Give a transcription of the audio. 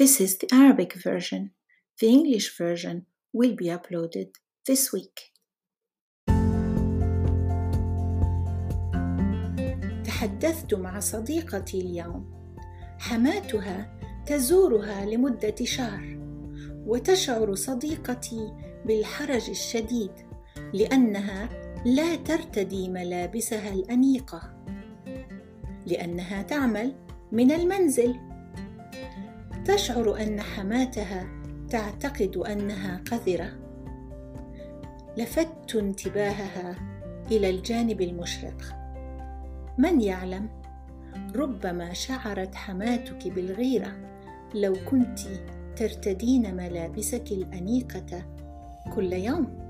This is the Arabic version. The English version will be uploaded this week. تحدثت مع صديقتي اليوم حماتها تزورها لمدة شهر وتشعر صديقتي بالحرج الشديد لأنها لا ترتدي ملابسها الأنيقة لأنها تعمل من المنزل تشعر أن حماتها تعتقد أنها قذرة. لفت انتباهها إلى الجانب المشرق. من يعلم؟ ربما شعرت حماتك بالغيرة لو كنت ترتدين ملابسك الأنيقة كل يوم.